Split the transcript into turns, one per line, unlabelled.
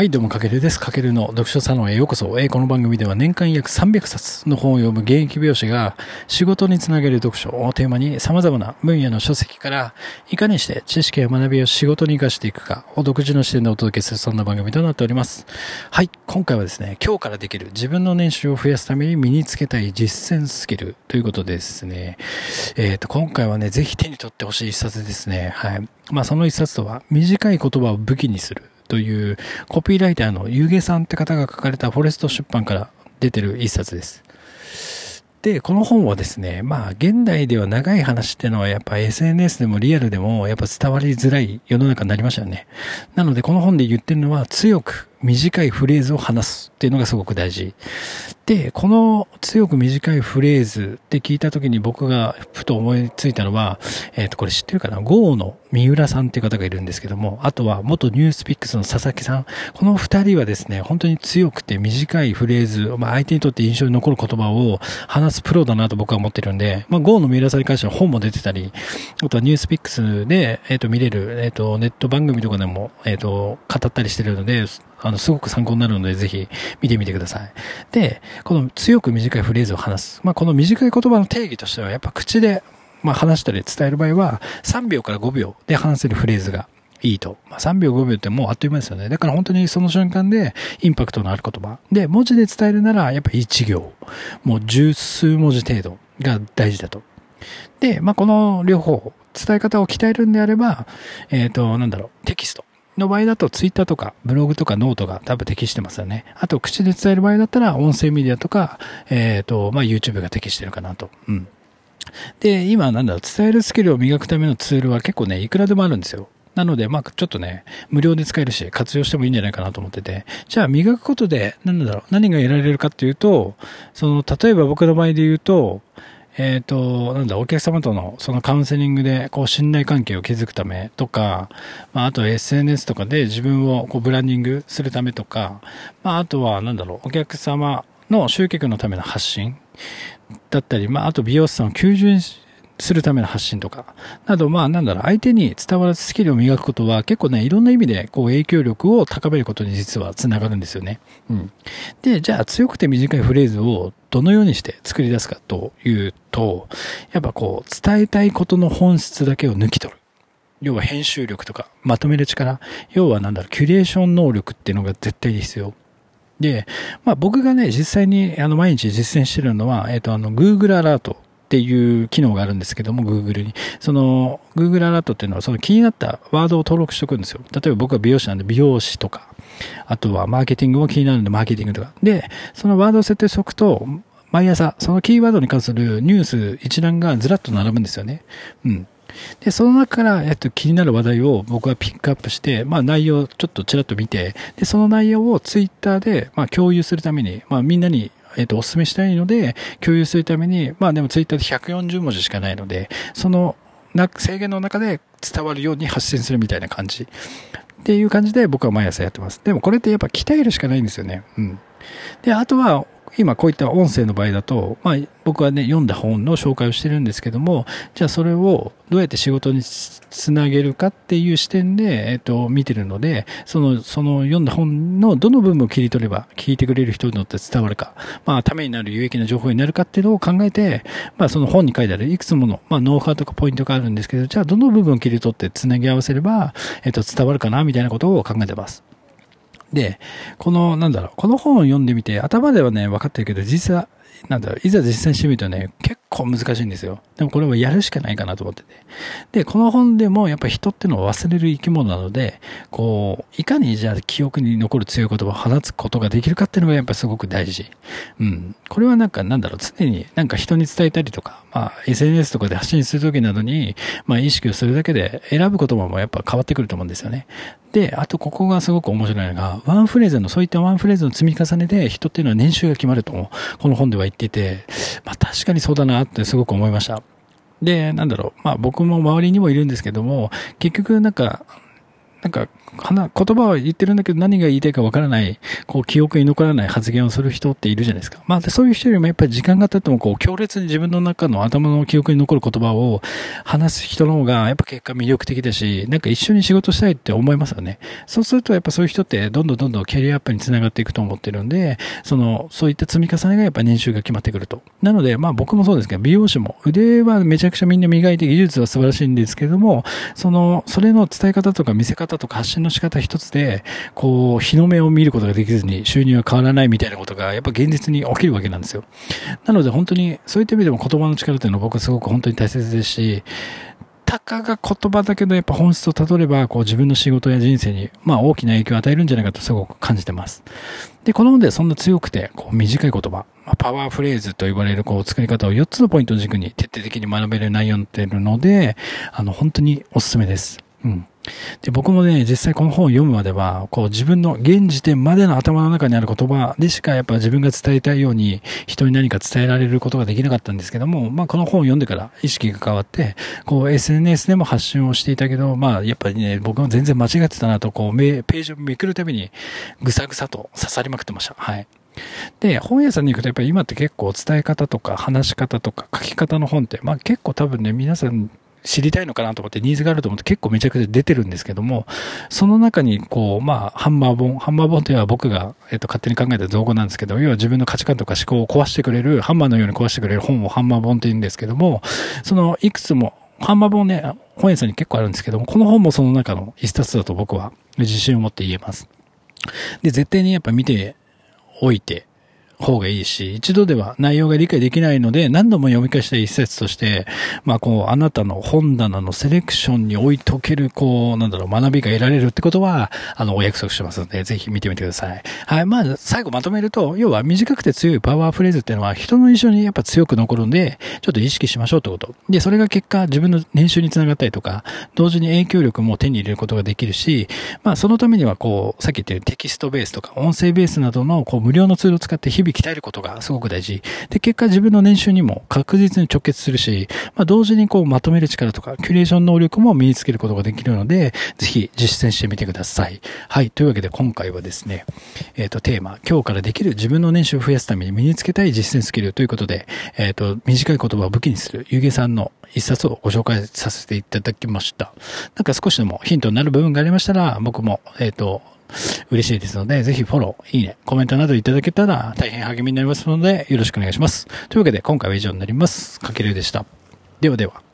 はい、どうも、かけるです。かけるの読書サロンへようこそ。えーこの番組では年間約300冊の本を読む現役美容師が仕事につなげる読書をテーマに様々な分野の書籍からいかにして知識や学びを仕事に活かしていくかを独自の視点でお届けするそんな番組となっております。はい、今回はですね、今日からできる自分の年収を増やすために身につけたい実践スキルということでですね、えっ、と、今回はね、ぜひ手に取ってほしい一冊ですね。はい。まあ、その一冊とは、短い言葉を武器にする。というコピーライターのゆうげさんって方が書かれたフォレスト出版から出てる一冊です。で、この本はですね、まあ、現代では長い話っていうのはやっぱ SNS でもリアルでもやっぱ伝わりづらい世の中になりましたよね。なので、この本で言ってるのは強く短いフレーズを話すっていうのがすごく大事。で、この強く短いフレーズって聞いた時に僕がふと思いついたのは、えっ、と、これ知ってるかな ?GO の三浦さんっていう方がいるんですけども、あとは元ニュースピックスの佐々木さん。この二人はですね、本当に強くて短いフレーズ、まあ相手にとって印象に残る言葉を話すプロだなと僕は思ってるんで、まあ GO の三浦さんに関しては本も出てたり、あとはニュースピックスで、えっ、と、見れる、えっ、と、ネット番組とかでも、えっ、と、語ったりしてるので、あの、すごく参考になるので、ぜひ見てみてください。で、この強く短いフレーズを話す。まあ、この短い言葉の定義としては、やっぱ口で、まあ、話したり伝える場合は、3秒から5秒で話せるフレーズがいいと。まあ、3秒5秒ってもうあっという間ですよね。だから本当にその瞬間でインパクトのある言葉。で、文字で伝えるなら、やっぱ1行。もう十数文字程度が大事だと。で、まあ、この両方、伝え方を鍛えるんであれば、えっ、と、なんだろう、テキスト。の場合だとツイッターとかブログとかノートが多分適してますよね。あと口で伝える場合だったら音声メディアとか、えっ、と、まあ、YouTube が適してるかなと。うん。で、今なんだろう、伝えるスキルを磨くためのツールは結構ね、いくらでもあるんですよ。なので、まあ、ちょっとね、無料で使えるし、活用してもいいんじゃないかなと思ってて。じゃあ、磨くことで、なんだろう、何が得られるかっていうと、その、例えば僕の場合で言うと、えっ、と、なんだ、お客様とのそのカウンセリングで、こう、信頼関係を築くためとか、まあ、あと SNS とかで自分をこうブランディングするためとか、まあ、あとは、なんだろう、お客様の集客のための発信だったり、まあ、あと美容師さんを求人するための発信とか、など、まあ、なんだろう、相手に伝わるスキルを磨くことは結構ね、いろんな意味で、こう、影響力を高めることに実はつながるんですよね。うん。で、じゃあ、強くて短いフレーズをどのようにして作り出すかというと、やっぱこう、伝えたいことの本質だけを抜き取る。要は編集力とか、まとめる力。要はなんだろう、キュレーション能力っていうのが絶対に必要。で、まあ僕がね、実際にあの毎日実践してるのは、えっ、とあの、Google アラートっていう機能があるんですけども、Google に。その、Google アラートっていうのは、その気になったワードを登録しておくんですよ。例えば僕は美容師なんで美容師とか、あとはマーケティングも気になるんでマーケティングとか。で、そのワードを設定しておくと、毎朝、そのキーワードに関するニュース一覧がずらっと並ぶんですよね。うん。で、その中から、えっと、気になる話題を僕はピックアップして、まあ内容をちょっとちらっと見て、で、その内容をツイッターで、まあ共有するために、まあみんなに、えっと、お勧めしたいので、共有するために、まあでもツイッターで140文字しかないので、その、な、制限の中で伝わるように発信するみたいな感じ。っていう感じで僕は毎朝やってます。でもこれってやっぱ鍛えるしかないんですよね。うん。で、あとは、今こういった音声の場合だと、まあ僕はね、読んだ本の紹介をしてるんですけども、じゃあそれをどうやって仕事につなげるかっていう視点で、えっと、見てるので、その、その読んだ本のどの部分を切り取れば聞いてくれる人によって伝わるか、まあためになる有益な情報になるかっていうのを考えて、まあその本に書いてあるいくつもの、まあノウハウとかポイントがあるんですけど、じゃあどの部分を切り取ってつなぎ合わせれば、えっと、伝わるかなみたいなことを考えてます。で、この、なんだろう、この本を読んでみて、頭ではね、分かってるけど、実は、なんだろ、いざ実践してみるとね、結構難しいんですよ。でもこれはやるしかないかなと思ってて。で、この本でもやっぱ人ってのは忘れる生き物なので、こう、いかにじゃあ記憶に残る強い言葉を放つことができるかっていうのがやっぱすごく大事。うん。これはなんかなんだろう、常になんか人に伝えたりとか、まあ SNS とかで発信するときなどに、まあ意識をするだけで選ぶ言葉もやっぱ変わってくると思うんですよね。で、あとここがすごく面白いのが、ワンフレーズの、そういったワンフレーズの積み重ねで人っていうのは年収が決まると、この本では言ってて、まあ確かにそうだなってすごく思いました。で、なんだろう、まあ僕も周りにもいるんですけども、結局なんか、なんか、言葉は言ってるんだけど何が言いたいかわからない、こう、記憶に残らない発言をする人っているじゃないですか。まあ、そういう人よりもやっぱり時間が経っても、こう、強烈に自分の中の頭の記憶に残る言葉を話す人の方が、やっぱ結果魅力的だし、なんか一緒に仕事したいって思いますよね。そうすると、やっぱそういう人って、どんどんどんどんキャリアアップにつながっていくと思ってるんで、その、そういった積み重ねがやっぱ年収が決まってくると。なので、まあ僕もそうですけど、美容師も腕はめちゃくちゃみんな磨いて技術は素晴らしいんですけども、その、それの伝え方とか見せ方とか発信の仕方一つで、こう、日の目を見ることができずに収入が変わらないみたいなことが、やっぱ現実に起きるわけなんですよ。なので本当に、そういった意味でも言葉の力っていうのは僕はすごく本当に大切ですし、たかが言葉だけど、やっぱ本質をたどれば、こう自分の仕事や人生に、まあ大きな影響を与えるんじゃないかとすごく感じてます。で、この本ではそんな強くて、こう短い言葉、まあ、パワーフレーズと呼ばれるこう作り方を4つのポイントを軸に徹底的に学べる内容になっているので、あの、本当におすすめです。うん。で、僕もね、実際この本を読むまでは、こう自分の現時点までの頭の中にある言葉でしかやっぱ自分が伝えたいように人に何か伝えられることができなかったんですけども、まあこの本を読んでから意識が変わって、こう SNS でも発信をしていたけど、まあやっぱりね、僕も全然間違ってたなと、こうページをめくるたびにぐさぐさと刺さりまくってました。はい。で、本屋さんに行くとやっぱり今って結構伝え方とか話し方とか書き方の本って、まあ結構多分ね、皆さん知りたいのかなと思ってニーズがあると思って結構めちゃくちゃ出てるんですけども、その中にこう、まあ、ハンマー本、ハンマー本というのは僕が、えっと、勝手に考えた造語なんですけど、要は自分の価値観とか思考を壊してくれる、ハンマーのように壊してくれる本をハンマー本って言うんですけども、そのいくつも、ハンマー本ね、本屋さんに結構あるんですけども、この本もその中の一冊だと僕は自信を持って言えます。で、絶対にやっぱ見ておいて、方がいいし、一度では内容が理解できないので、何度も読み返した一節として、まあこう、あなたの本棚のセレクションに置いとける、こう、なんだろう、学びが得られるってことは、あの、お約束しますので、ぜひ見てみてください。はい。まあ、最後まとめると、要は短くて強いパワーフレーズっていうのは、人の印象にやっぱ強く残るんで、ちょっと意識しましょうってこと。で、それが結果、自分の年収につながったりとか、同時に影響力も手に入れることができるし、まあ、そのためには、こう、さっき言ったようにテキストベースとか、音声ベースなどの、こう、無料のツールを使って日々鍛えることがすごく大事。で、結果自分の年収にも確実に直結するし、まあ、同時にこうまとめる力とか、キュレーション能力も身につけることができるので、ぜひ実践してみてください。はい。というわけで今回はですね、えっ、ー、と、テーマ、今日からできる自分の年収を増やすために身につけたい実践スキルということで、えっ、ー、と、短い言葉を武器にする、ゆげさんの一冊をご紹介させていただきました。なんか少しでもヒントになる部分がありましたら、僕も、えっ、ー、と、嬉しいですので、ぜひフォロー、いいね、コメントなどいただけたら大変励みになりますので、よろしくお願いします。というわけで、今回は以上になります。かけるでした。ではでは。